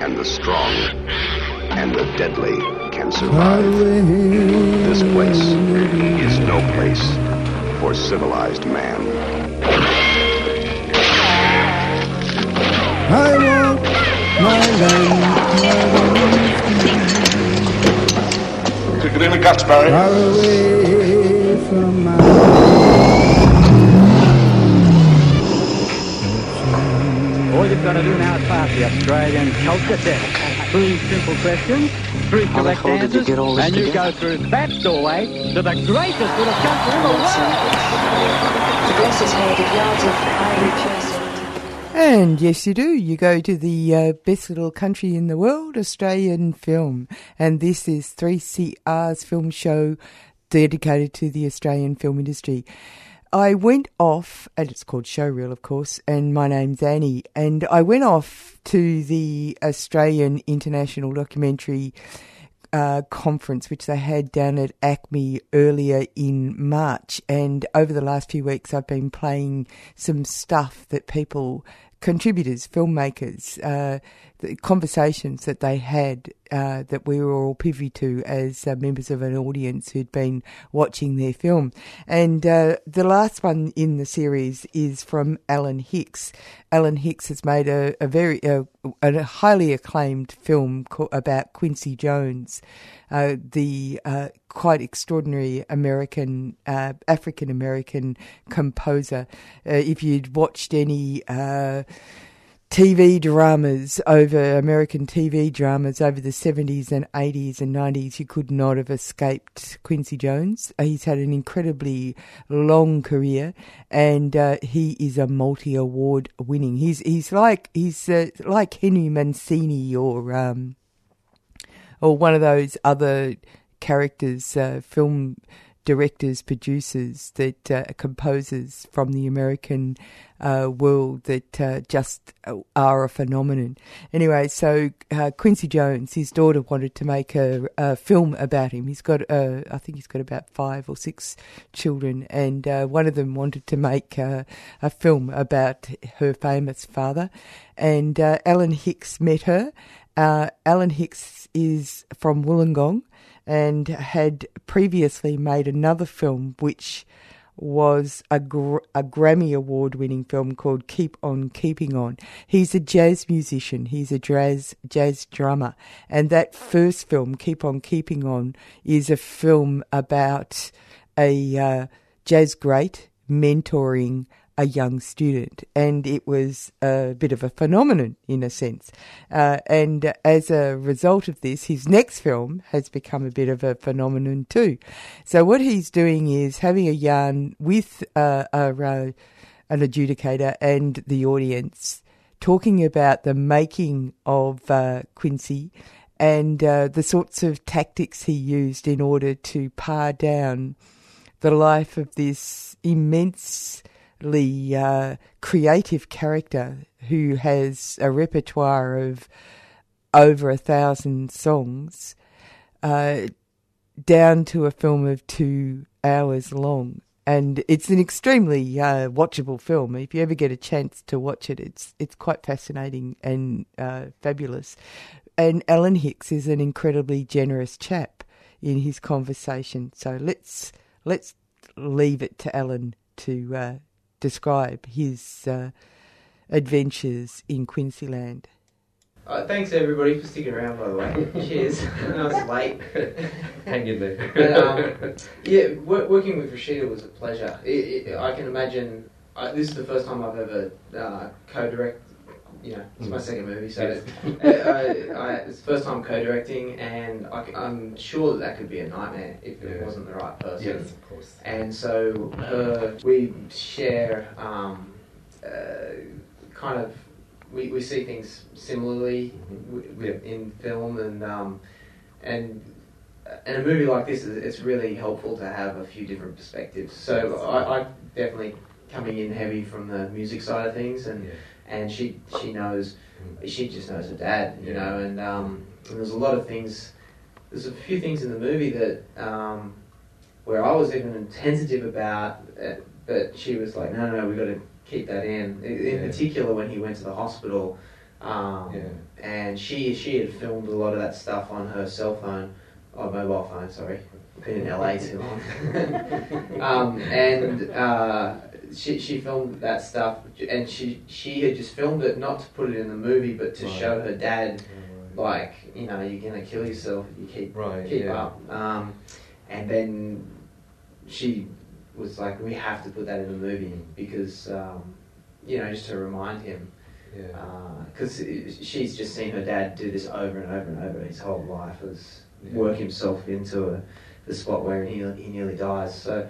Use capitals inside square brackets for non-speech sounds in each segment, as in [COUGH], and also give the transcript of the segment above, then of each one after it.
and the strong and the deadly can survive. This place is no place for civilized man. I want my land Took it in the guts, Barry. All you've got to do now is pass the Australian culture test. Three simple questions, three How the correct hell did you answers, get all this and you go through that doorway to the greatest little country in the world. To bless his head of yards of ivory chest. And yes, you do. You go to the uh, best little country in the world, Australian film. And this is 3CR's film show dedicated to the Australian film industry. I went off, and it's called Showreel, of course, and my name's Annie. And I went off to the Australian International Documentary uh, conference, which they had down at ACMI earlier in March. And over the last few weeks, I've been playing some stuff that people, contributors, filmmakers, uh, the conversations that they had uh, that we were all privy to as uh, members of an audience who'd been watching their film. And uh, the last one in the series is from Alan Hicks. Alan Hicks has made a, a very uh, a highly acclaimed film about Quincy Jones, uh, the uh, quite extraordinary American uh, African American composer. If you'd watched any. TV dramas over American TV dramas over the 70s and 80s and 90s, you could not have escaped Quincy Jones. He's had an incredibly long career, and uh, he is a multi-award winning. He's he's like he's uh, like Henry Mancini or um, or one of those other characters, uh, film directors, producers, that uh, composers from the American uh, world that uh, just are a phenomenon. Anyway, so uh, Quincy Jones, his daughter wanted to make a, a film about him. He's got, uh, I think he's got about five or six children, and uh, one of them wanted to make uh, a film about her famous father. And uh, Alan Hicks met her. Uh, Alan Hicks is from Wollongong and had previously made another film which was a, gr- a Grammy Award winning film called Keep On Keeping On. He's a jazz musician, he's a jazz, jazz drummer. And that first film, Keep On Keeping On, is a film about a uh, jazz great mentoring a young student, and it was a bit of a phenomenon in a sense. Uh, and as a result of this, his next film has become a bit of a phenomenon too. So what he's doing is having a yarn with uh, a, an adjudicator and the audience, talking about the making of uh, Quincy and uh, the sorts of tactics he used in order to par down the life of this immense uh, creative character who has a repertoire of over a thousand songs, uh, down to a film of two hours long. And it's an extremely uh, watchable film. If you ever get a chance to watch it, it's it's quite fascinating and uh, fabulous. And Alan Hicks is an incredibly generous chap in his conversation. So let's let's leave it to Alan to uh, describe his uh, adventures in Quincyland. Uh, thanks everybody for sticking around, by the way. [LAUGHS] Cheers. I was late. Hang in there. But, um, yeah, wor- working with Rashida was a pleasure. It, it, I can imagine. I, this is the first time I've ever uh, co-direct. You know, it's my second movie, so uh, [LAUGHS] I, I, it's the first time co-directing, and I, am sure that that could be a nightmare if it wasn't the right person. yes, of course. And so uh, we share um, uh, kind of we, we see things similarly Mhm. w- w- in film, and um, and in a movie like this, it's really helpful to have a few different perspectives. So I, I definitely coming in heavy from the music side of things, and Yeah. And she she knows she just knows her dad, you Yeah. know, and, um, and there's a lot of things. There's a few things in the movie that um, where I was even tentative about, uh, but she was like, no, no, no, we got to keep that in. In, in Yeah. particular, when he went to the hospital, um, Yeah. and she she had filmed a lot of that stuff on her cell phone, or mobile phone. Sorry, been in LA too long. [LAUGHS] um, and uh, she she filmed that stuff, and she she had just filmed it not to put it in the movie, but to Right. show her dad, like you know, you're gonna kill yourself if you keep Right, keep yeah. up. Um, and then she was like, we have to put that in the movie because um, you know just to remind him Yeah. because she's just seen her dad do this over and over and over his whole life is Yeah. work himself into a, the spot where he, he nearly dies. So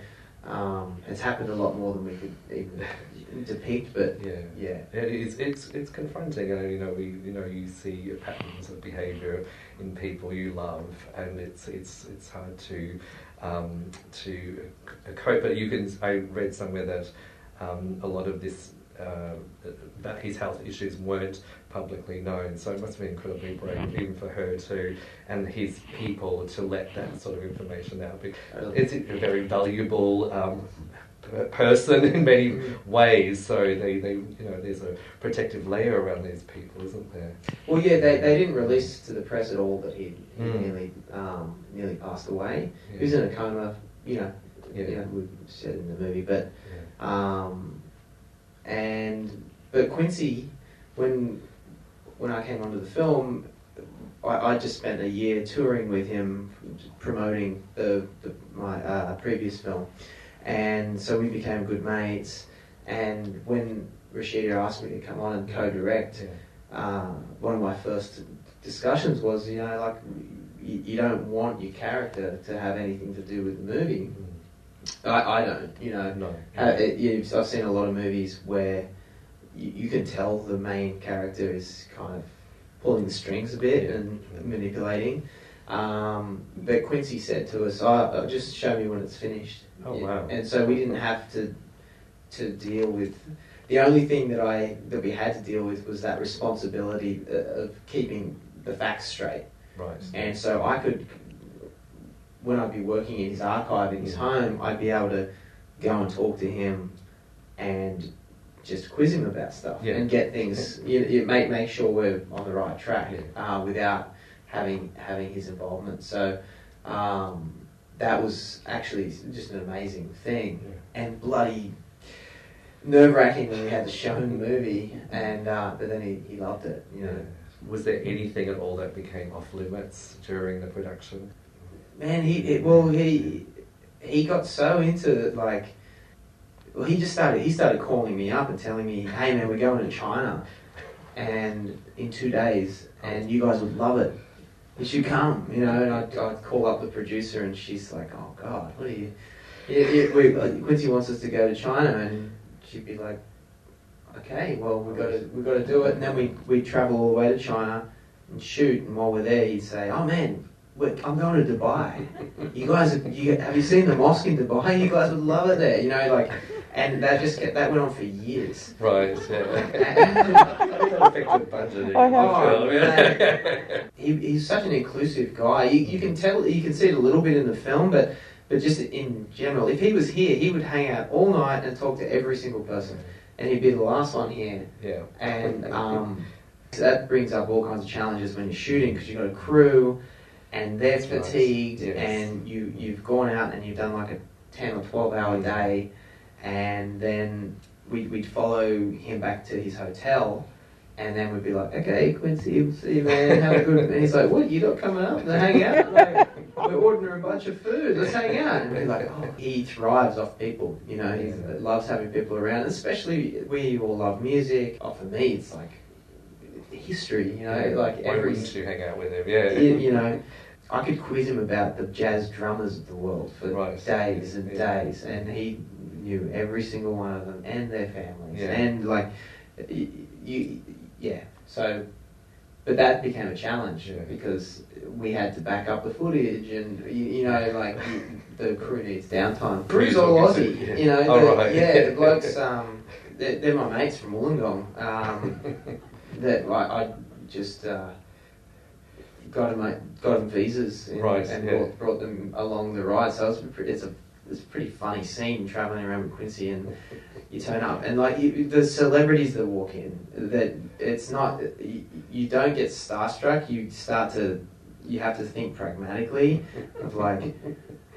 um, it's happened a lot more than we could even [LAUGHS] depict. But Yeah. yeah, It is, it's it's confronting, and you know we you know you see patterns of behaviour in people you love, and it's it's it's hard to um, to cope. But you can I read somewhere that um, a lot of this uh, that his health issues weren't publicly known, so it must have been incredibly brave even for her to and his people to let that sort of information out. Be- It's a very valuable. Um, person in many ways so they, they you know there's a protective layer around these people isn't there well, yeah, they, they didn't release to the press at all that he he Mm. nearly um, nearly passed away. Yeah. He was in a coma, you know. Yeah. You know, we said in the movie, but yeah. Um, and but Quincy, when when I came onto the film, I, I just spent a year touring with him, promoting the, the my uh, previous film, and so we became good mates. And when Rashida asked me to come on and co-direct, Yeah. uh, one of my first discussions was, you know, like you, you don't want your character to have anything to do with the movie. I, I don't, you know. no Uh, it, you've, I've seen a lot of movies where you, you can tell the main character is kind of pulling the strings a bit Yeah. and manipulating. Um, but Quincy said to us, oh, just show me when it's finished. Oh, Yeah. wow. And so we didn't have to to deal with. The only thing that I that we had to deal with was that responsibility uh, of keeping the facts straight. right And so I could, when I'd be working in his archive in his home, I'd be able to go and talk to him and just quiz him about stuff Yeah. and get things, you, you make, make sure we're on the right track Yeah. uh, without having, having his involvement. So um, that was actually just an amazing thing Yeah. and bloody nerve wracking when we had to show him the movie. And uh, but then he, he loved it, you know. Yeah. was there anything at all that became off limits during the production Man, he it, well he he got so into it, like well he just started he started calling me up and telling me, hey man, we're going to China, and in two days, and you guys would love it. You should come, you know. And I'd, call up the producer, and she's like, oh god, what are you? Yeah, yeah, we, Quincy wants us to go to China, and she'd be like, okay, well we got to we got to do it, and then we we travel all the way to China and shoot, and while we're there, he'd say, oh man. We're, I'm going to Dubai. You guys, have you, have you seen the mosque in Dubai? You guys would love it there, you know. Like, and that just kept, that went on for years. right yeah I think that affected budgeting I have- film, he, he's such an inclusive guy. You, you can tell, you can see it a little bit in the film, but but just in general, if he was here, he would hang out all night and talk to every single person, and he'd be the last one here. yeah And um, so that brings up all kinds of challenges when you're shooting because you've got a crew, and they're fatigued, Yes. and you you've gone out and you've done like a ten or twelve hour mm. day, and then we, we'd follow him back to his hotel. And then we'd be like, okay, Quincy, we'll see you, man. Have a good. And he's like, what? You not coming up to hang out? Like, we're ordering a bunch of food. Let's hang out. And we're like, oh, he thrives off people. You know, he loves having people around. Especially we all love music. Oh, for me, it's like history. You know, like why every. wouldn't you hang out with him yeah [LAUGHS] You, you know, I could quiz him about the jazz drummers of the world for Right. days and Yeah. days, and he knew every single one of them and their families. Yeah. And like, you, you yeah, so, but that became a challenge Yeah. because we had to back up the footage, and you, you know, like [LAUGHS] the crew needs downtime. Crew's all Aussie, yeah. you know. Oh, the, right. Yeah, the [LAUGHS] blokes. Um, they're, they're my mates from Wollongong. Um, that like I just uh, got them got them visas and, Right, and yeah. brought, brought them along the ride. So it's a pre- it's a it's a pretty funny scene traveling around with Quincy and you turn up and like you, the celebrities that walk in that it's not you, you don't get starstruck. You start to you have to think pragmatically of like.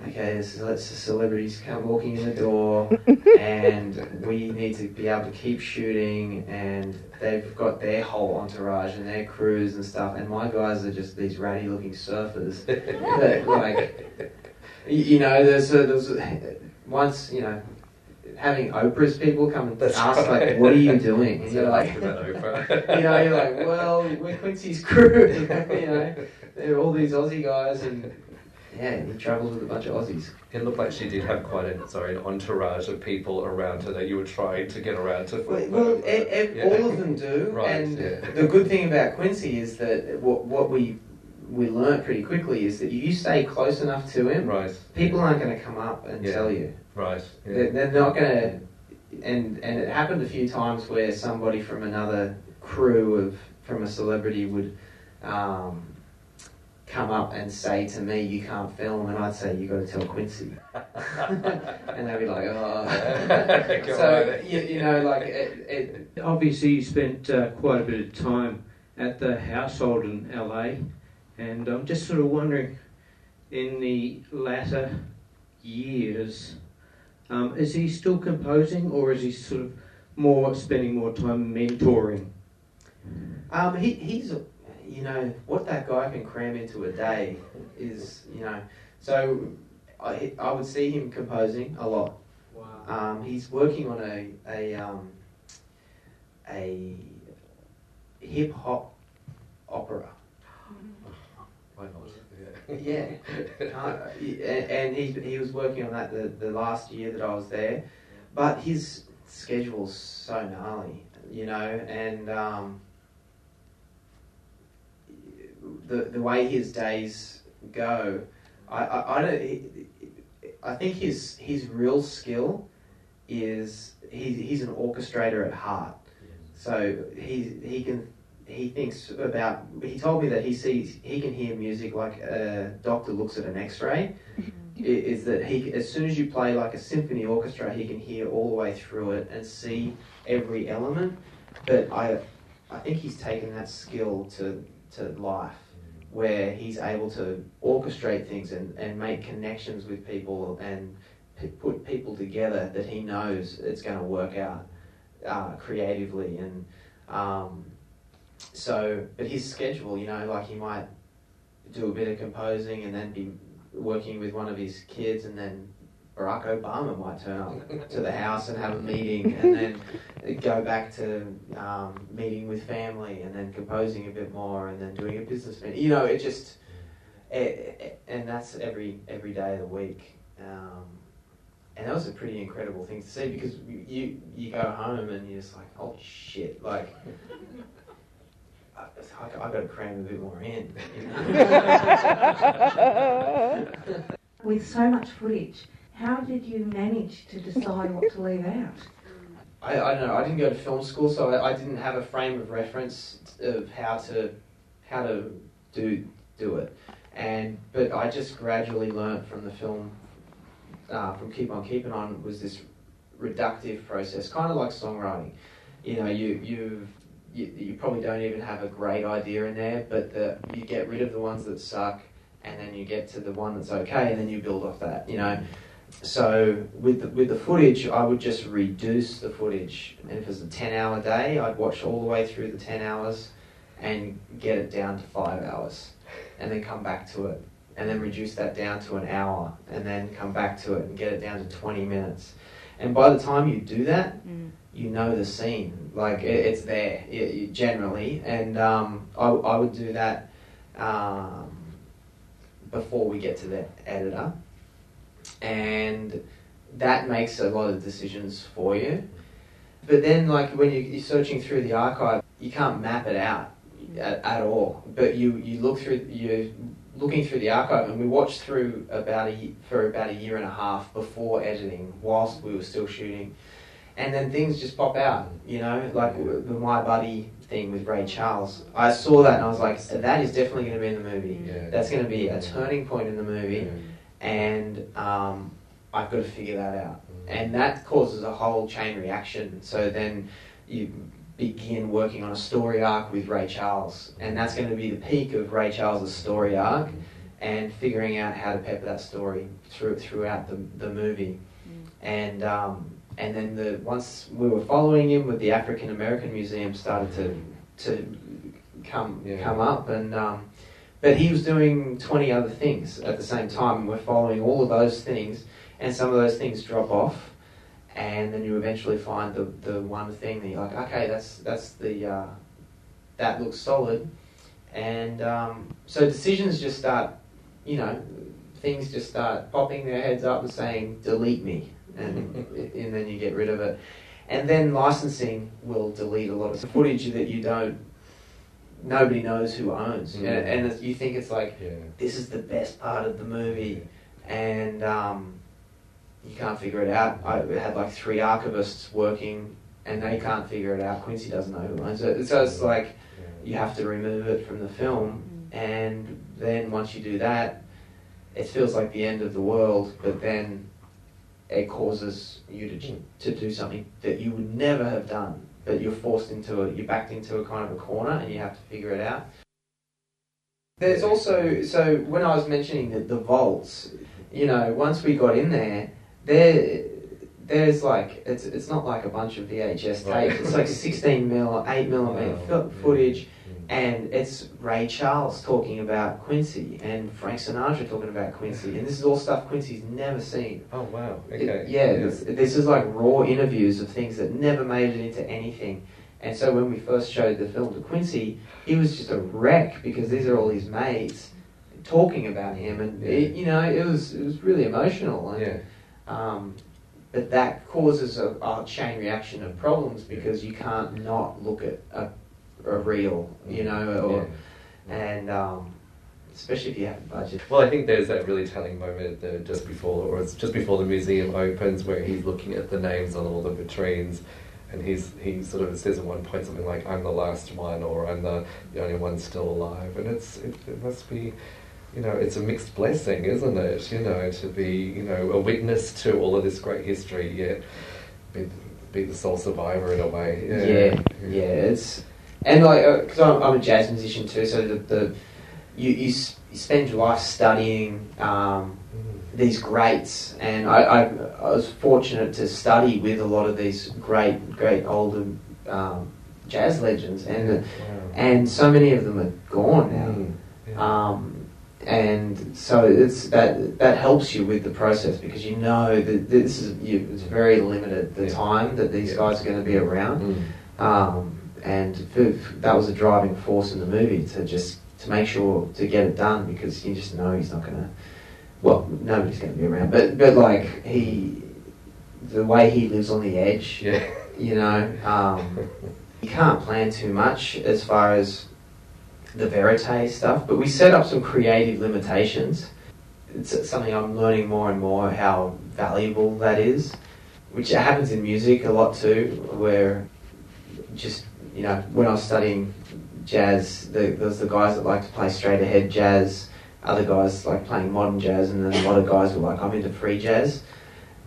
Okay, so let's the celebrities come walking in the door, [LAUGHS] and we need to be able to keep shooting, and they've got their whole entourage and their crews and stuff, and my guys are just these ratty looking surfers [LAUGHS] that like, you, you know, there's a, there's a, once you know. Having Oprah's people come and That's ask right. like, "What are you doing?" [LAUGHS] And you're like, after Oprah. you know, you're like, "Well, we're Quincy's crew." you know, they're all these Aussie guys, and yeah, he travels with a bunch of Aussies. It looked like she did have quite a sorry an entourage of people around her that you were trying to get around to. Well, well e- e- Yeah. all of them do. [LAUGHS] Right, and yeah. the good thing about Quincy is that what, what we we learnt pretty quickly is that you stay close enough to him, Right. people aren't going to come up and Yeah. tell you. Right. Yeah. They're, they're not going to. And and it happened a few times where somebody from another crew of from a celebrity would. Um, Come up and say to me, "You can't film," and I'd say, "You got to tell Quincy," [LAUGHS] and they'd be like, "Oh." [LAUGHS] So you, you know, like it, it, Obviously, you spent uh, quite a bit of time at the household in LA, and I'm just sort of wondering, in the latter years, um, is he still composing, or is he sort of more spending more time mentoring? Um, he, he's, a- you know, what that guy can cram into a day is, you know, so I, I would see him composing a lot. Wow. Um, he's working on a, a, um, a hip hop opera. [GASPS] Why not? Yeah. Uh, and, [LAUGHS] and he, he was working on that the, the last year that I was there. But his schedule's so gnarly, you know, and um, the, the way his days go, I, I, I don't. He, I think his his real skill is he, he's an orchestrator at heart. So he he can he thinks about. He told me that he sees he can hear music like a doctor looks at an X-ray. Mm-hmm. Is that he as soon as you play like a symphony orchestra, he can hear all the way through it and see every element. But I I think he's taken that skill to to life where he's able to orchestrate things and, and make connections with people and p- put people together that he knows it's going to work out uh, creatively and um, so but his schedule you know like he might do a bit of composing and then be working with one of his kids and then Barack Obama might turn up [LAUGHS] to the house and have a meeting and then go back to um, meeting with family and then composing a bit more and then doing a business meeting. You know, it just, it, it- and that's every every day of the week. Um, and that was a pretty incredible thing to see because you you go home and you're just like, oh shit, like. I, I, I got to cram a bit more in. You [LAUGHS] know? With so much footage, how did you manage to decide what to leave out? I, I don't know. I didn't go to film school, so I, I didn't have a frame of reference of how to how to do do it. And but I just gradually learnt from the film, uh, from Keep On Keeping On, was this reductive process, kind of like songwriting. You know, you you you, probably don't even have a great idea in there, but the, you get rid of the ones that suck, and then you get to the one that's okay, and then you build off that. You know. So with the, with the footage, I would just reduce the footage, and if it was a ten hour day, I'd watch all the way through the ten hours, and get it down to five hours, and then come back to it, and then reduce that down to an hour, and then come back to it and get it down to twenty minutes, and by the time you do that, you know the scene, like it, it's there y y- generally, and um, I, I would do that um, before we get to the editor and that makes a lot of decisions for you. But then, like when you, you're searching through the archive, you can't map it out at, at all. But you you look through you looking through the archive, and we watched through about a for about a year and a half before editing, whilst we were still shooting, and then things just pop out. You know, like the My Buddy thing with Ray Charles. I saw that and I was like, that is definitely going to be in the movie. Yeah. That's going to be a turning point in the movie, and um, I've got to figure that out. And that causes a whole chain reaction. So then you begin working on a story arc with Ray Charles, and that's going to be the peak of Ray Charles's story arc, and figuring out how to pepper that story through throughout the the movie, and um, and then the once we were following him with the African American Museum started to to come Yeah. come up, and um, but he was doing twenty other things at the same time, and we're following all of those things, and some of those things drop off and then you eventually find the, the one thing that you're like, okay, that's that's the uh, that looks solid, and um, so decisions just start, you know, things just start popping their heads up and saying, delete me, and [LAUGHS] and then you get rid of it, and then licensing will delete a lot of the footage that you don't. Nobody knows who owns, Mm. and, and it's- you think it's like Yeah. this is the best part of the movie, and um, you can't figure it out. I had like three archivists working, and they can't figure it out. Quincy doesn't know who owns it, so it's like you have to remove it from the film, and then once you do that, it feels like the end of the world. But then it causes you to to do something that you would never have done, but you're forced into it. You're backed into a kind of a corner, and you have to figure it out. There's also so when I was mentioning the, the vaults, you know, once we got in there, there there's like it's it's not like a bunch of VHS tapes. Right. It's like 16 mil, 8 millimeter oh, fo- footage, and it's Ray Charles talking about Quincy and Frank Sinatra talking about Quincy, and this is all stuff Quincy's never seen. Oh wow. It- Okay. yeah, This, this is like raw interviews of things that never made it into anything. And so when we first showed the film to Quincy, he was just a wreck because these are all his mates talking about him, and it, you know it was it was really emotional. And, Yeah. um, but that causes a, a chain reaction of problems because you can't not look at a, a reel, you know, or, and um, especially if you have a budget. Well, I think there's that really telling moment uh, just before, or it's just before the museum opens, where he's looking at the names on all the vitrines, and he's he sort of says at one point something like, "I'm the last one," or "I'm the, the only one still alive," and it's it, it must be. You know, it's a mixed blessing, isn't it? You know, to be, you know, a witness to all of this great history, yet be, be the sole survivor in a way. Yeah, yeah, it's and like because I'm, I'm a jazz musician too, so the, the you, you s- you spend your life studying um, these greats, and I, I I was fortunate to study with a lot of these great great older um, jazz legends, and and so many of them are gone now. Um, and so it's that that helps you with the process because you know that this is you, it's very limited the time that these guys are going to be around, um, and that was a driving force in the movie to just to make sure to get it done because you just know he's not going to. Well, nobody's to be around, but but like he, the way he lives on the edge, [LAUGHS] Yeah. you know, um, you can't plan too much as far as the verite stuff, but we set up some creative limitations. It's something I'm learning more and more how valuable that is, which happens in music a lot too, where just, you know, when I was studying jazz, the, was the guys that like to play straight ahead jazz, other guys like playing modern jazz, and then a lot of guys were like, I'm into free jazz.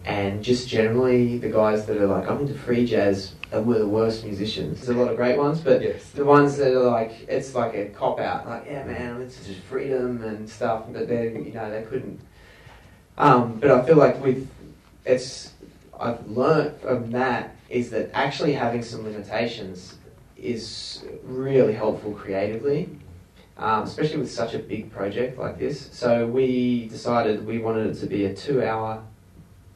And just generally, the guys that are like, I'm into free jazz, are were the worst musicians. There's a lot of great ones, but the ones that are like, it's like a cop out. Like, yeah, man, it's just freedom and stuff. But then, you know, they couldn't. Um, but I feel like with, it's, I've learnt from that is that actually having some limitations is really helpful creatively. Um, especially with such a big project like this. So we decided we wanted it to be a two-hour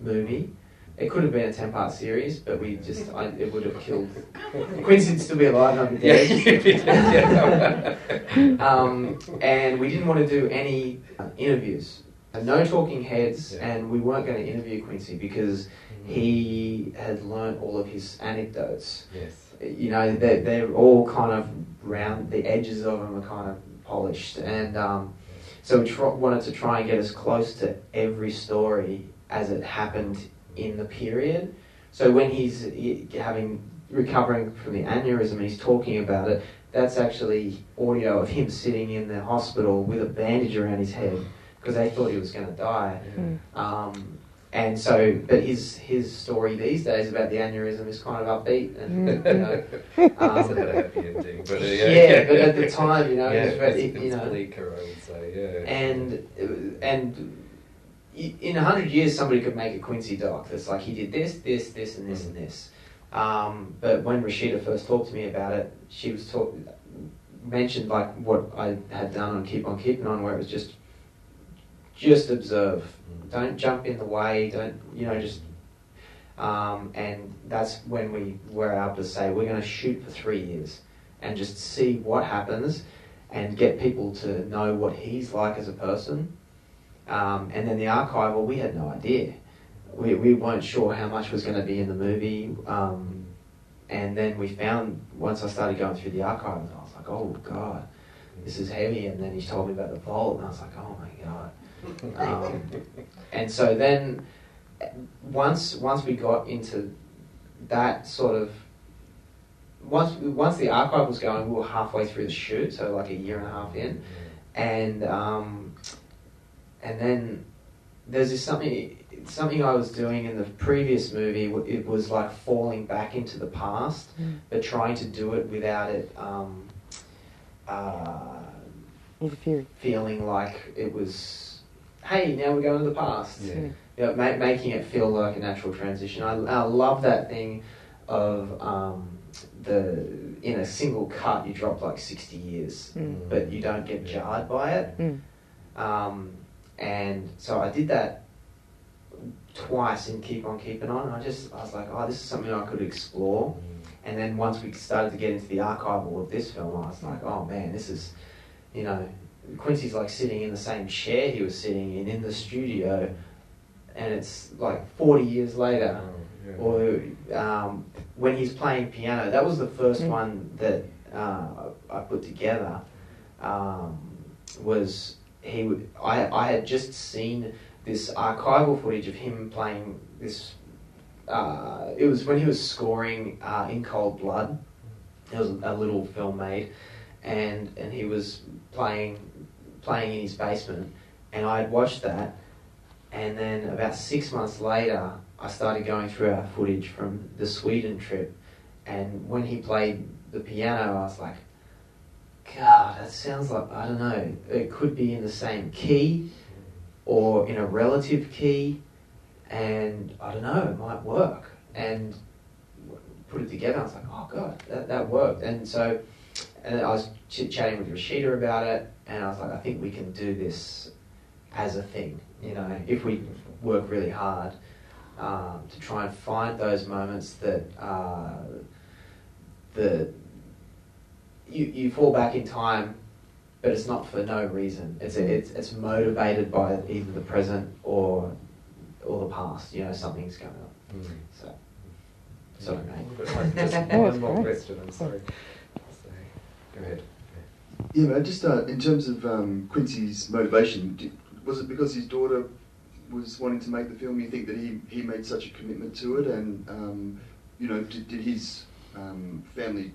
movie. It could have been a ten-part series, but we just I, it would have killed. [LAUGHS] Quincy'd still be alive, and I'd be dead. um, and we didn't want to do any uh, interviews, no talking heads, and we weren't going to interview Quincy because he had learnt all of his anecdotes Yes. You know, they're, they're all kind of round, the edges of them are kind of polished. And um, so we tr- wanted to try and get as close to every story as it happened in the period. So when he's he- having recovering from the aneurysm he's talking about it, that's actually audio of him sitting in the hospital with a bandage around his head because they thought he was going to die. Um, and so, but his his story these days about the aneurysm is kind of upbeat, and you know, [LAUGHS] It's um, a happy ending, but uh, yeah, but at the time, you know, yeah, it's very- it's, you know. bleaker, I would say, yeah. and and in a hundred years, somebody could make a Quincy doc that's like he did this, this, this, and this, and this. Um, but when Rashida first talked to me about it, she was talk mentioned like what I had done on Keep on Keeping On, where it was just just observe, don't jump in the way, don't you know just. Um, and that's when we were able to say we're going to shoot for three years and just see what happens and get people to know what he's like as a person. Um, and then the archive, well, we had no idea. We, we weren't sure how much was going to be in the movie. Um, and then we found, once I started going through the archive, I was like, oh, God, this is heavy. And then he told me about the vault, and I was like, oh, my God. Um, [LAUGHS] and so then, once once we got into that sort of once once the archive was going, we were halfway through the shoot, so like a year and a half in, and um, and then there's this something something I was doing in the previous movie. It was like falling back into the past, Mm. but trying to do it without it. Um, uh, Interfering. feeling like it was, hey, now we're going to the past. Yeah. Mm. You ma- making it feel like a natural transition. I, I love that thing of um, the in a single cut you drop like sixty years, Mm. but you don't get jarred by it. Mm. Um, and so I did that twice in Keep On Keeping On. And I just I was like, oh, this is something I could explore. And then once we started to get into the archival of this film, I was like, oh man, this is, you know, Quincy's like sitting in the same chair he was sitting in in the studio, and it's like 40 years later. yeah. Or um, when he's playing piano, that was the first Mm. one that uh, I put together. Um, was he? would- I I had just seen this archival footage of him playing this. Uh, it was when he was scoring uh, in Cold Blood. There was a little film made, and and he was playing playing in his basement, and I had watched that, and then about six months later, I started going through our footage from the Sweden trip, and when he played the piano, I was like, God, that sounds like I don't know. It could be in the same key, or in a relative key, and I don't know. It might work. And put it together. I was like, oh god, that, that worked. And so, and I was chit chatting with Rashida about it, and I was like, I think we can do this as a thing. You know, if we work really hard um, to try and find those moments that uh, the you you fall back in time, but it's not for no reason. It's it's it's motivated by either the present or or the past. You know, something's going on. Mm. So, sorry, mate. But like, just [LAUGHS] one it's more great. question, I'm sorry. Ahead. Yeah, man, just uh, in terms of um, Quincy's motivation, did, was it because his daughter was wanting to make the film? You think that he, he made such a commitment to it, and um, you know, did, did his um, family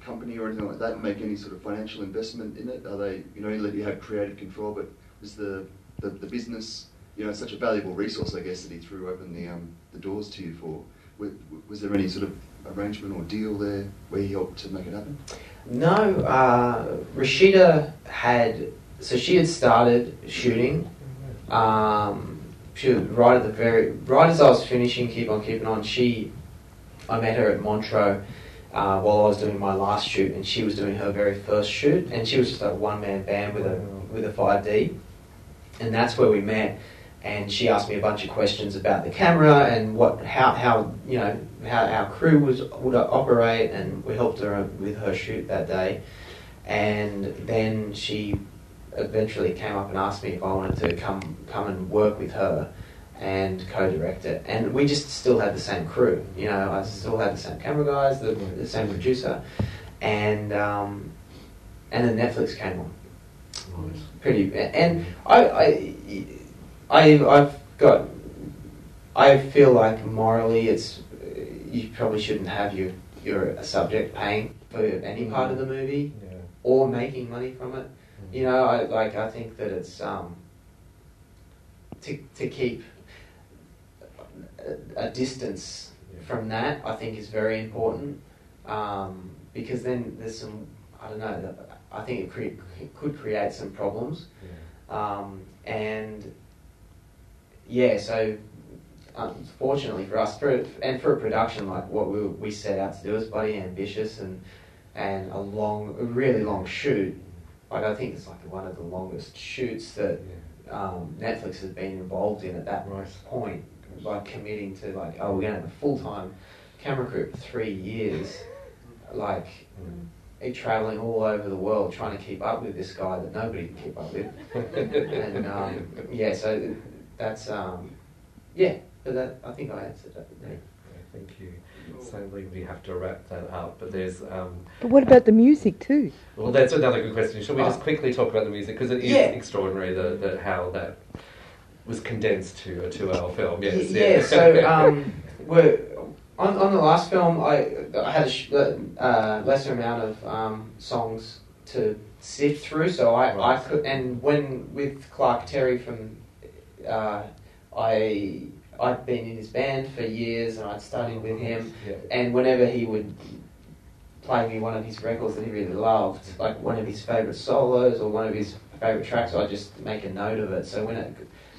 company or anything like that make any sort of financial investment in it? Are they, you know, he let you have creative control, but was the, the, the business, you know, such a valuable resource, I guess, that he threw open the um, the doors to you for? Was, was there any sort of arrangement or deal there where he helped to make it happen? No, uh, Rashida had so she had started shooting. Um, she was right at the very right as I was finishing Keep on Keeping On. She, I met her at Montreux uh, while I was doing my last shoot, and she was doing her very first shoot, and she was just a one man band with a with a five D, and that's where we met. And she asked me a bunch of questions about the camera and what how how you know how our crew was would operate, and we helped her with her shoot that day. And then she eventually came up and asked me if I wanted to come come and work with her. and co-direct it. And we just still had the same crew. You know, I still had the same camera guys, the, the same producer, and um, and then Netflix came on. Pretty, and I, I, I, I've got. I feel like morally, it's you probably shouldn't have your your subject paying for any part of the movie Yeah. or making money from it. You know, I like I think that it's um, to to keep a, a distance from that. I think is very important um, because then there's some I don't know. I think it, cre- it could create some problems, um, and yeah. So unfortunately for us, for and for a production like what we we set out to do is bloody ambitious and and a long, a really long shoot. Like I think it's like one of the longest shoots that um, Netflix has been involved in at that point. Like committing to like, oh, we're gonna have a full time camera crew for three years, like eh, traveling all over the world trying to keep up with this guy that nobody can keep up with. [LAUGHS] and um, yeah, so that's um, yeah. But that I think I answered that. Yeah, thank you. Sadly, we have to wrap that up, but there's. Um, But what about the music too? well, that's another good question. Should we just Oh. quickly talk about the music because it is Yeah. extraordinary the, the how that was condensed to a two-hour film. Yes, Y- yeah. So [LAUGHS] um, we're on, on the last film. I I had a sh- uh, lesser amount of um, songs to sift through, so I, I could. And when with Clark Terry from, uh, I I'd been in his band for years, and I'd studied with him. Yeah. And whenever he would play me one of his records that he really loved, like one of his favourite solos or one of his favourite tracks, I'd just make a note of it. So when it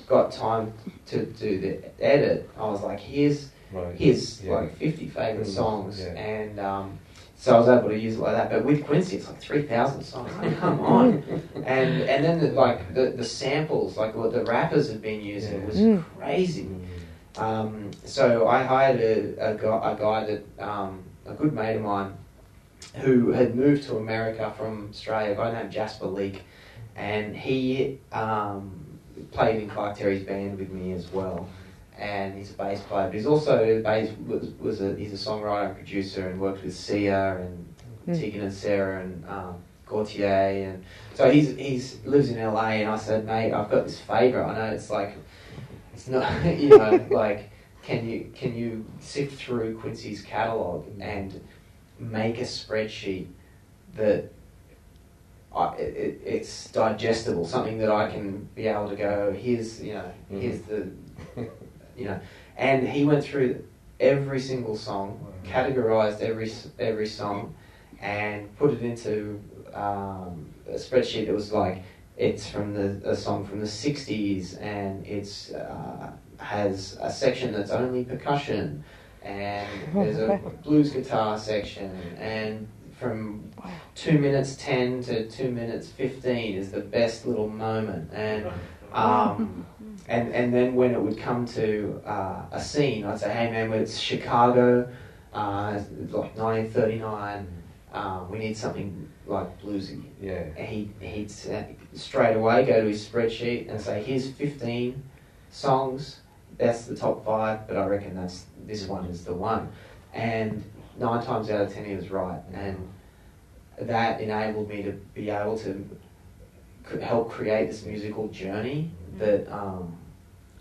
got time to do the edit, I was like, here's Right. here's Yeah. like 50 favourite Mm, songs, yeah. and um, so I was able to use it like that. But with Quincy, it's like 3,000 songs. Like, come on! [LAUGHS] and and then the, like the, the samples, like what the rappers have been using, was Mm. crazy. Um, so I hired a, a, guy, a guy that um, a good mate of mine who had moved to America from Australia, a guy named Jasper Leake, and he um, played in Clark Terry's band with me as well. And he's a bass player, but he's also a bass, was, was a, he's a songwriter and producer and worked with Sia and Mm. Tegan and Sara and um, Gotye and so he's he's lives in LA and I said, mate, I've got this favourite. I know it's like it's not [LAUGHS] you know like can you can you sift through Quincy's catalogue and make a spreadsheet that I, it, it- it's digestible, something that I can be able to go. Here's you know here's the you know, and he went through every single song, categorized every every song, and put it into um, a spreadsheet that was like it's from the a song from the '60s, and it's uh, has a section that's only percussion, and there's a blues guitar section, and from two minutes ten to two minutes fifteen is the best little moment, and um, [LAUGHS] and and then when it would come to uh, a scene, I'd say, hey man, it's Chicago, uh, like 1939, um, we need something like bluesy. Yeah. And he he'd straight away go to his spreadsheet and say, here's 15 songs. That's the top five, but I reckon that's this one is the one. And nine times out of ten, he was right, and that enabled me to be able to help create this musical journey that um,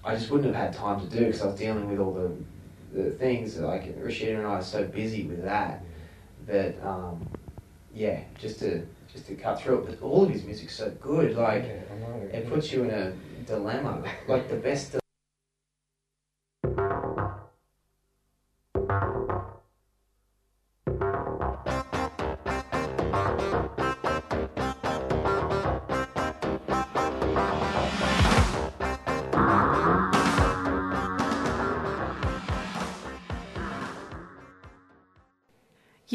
I just wouldn't have had time to do because I was dealing with all the, the things. Like Rashida and I are so busy with that that um, yeah, just to just to cut through it. But all of his music's so good. Like know, it puts you in a dilemma. Like the best.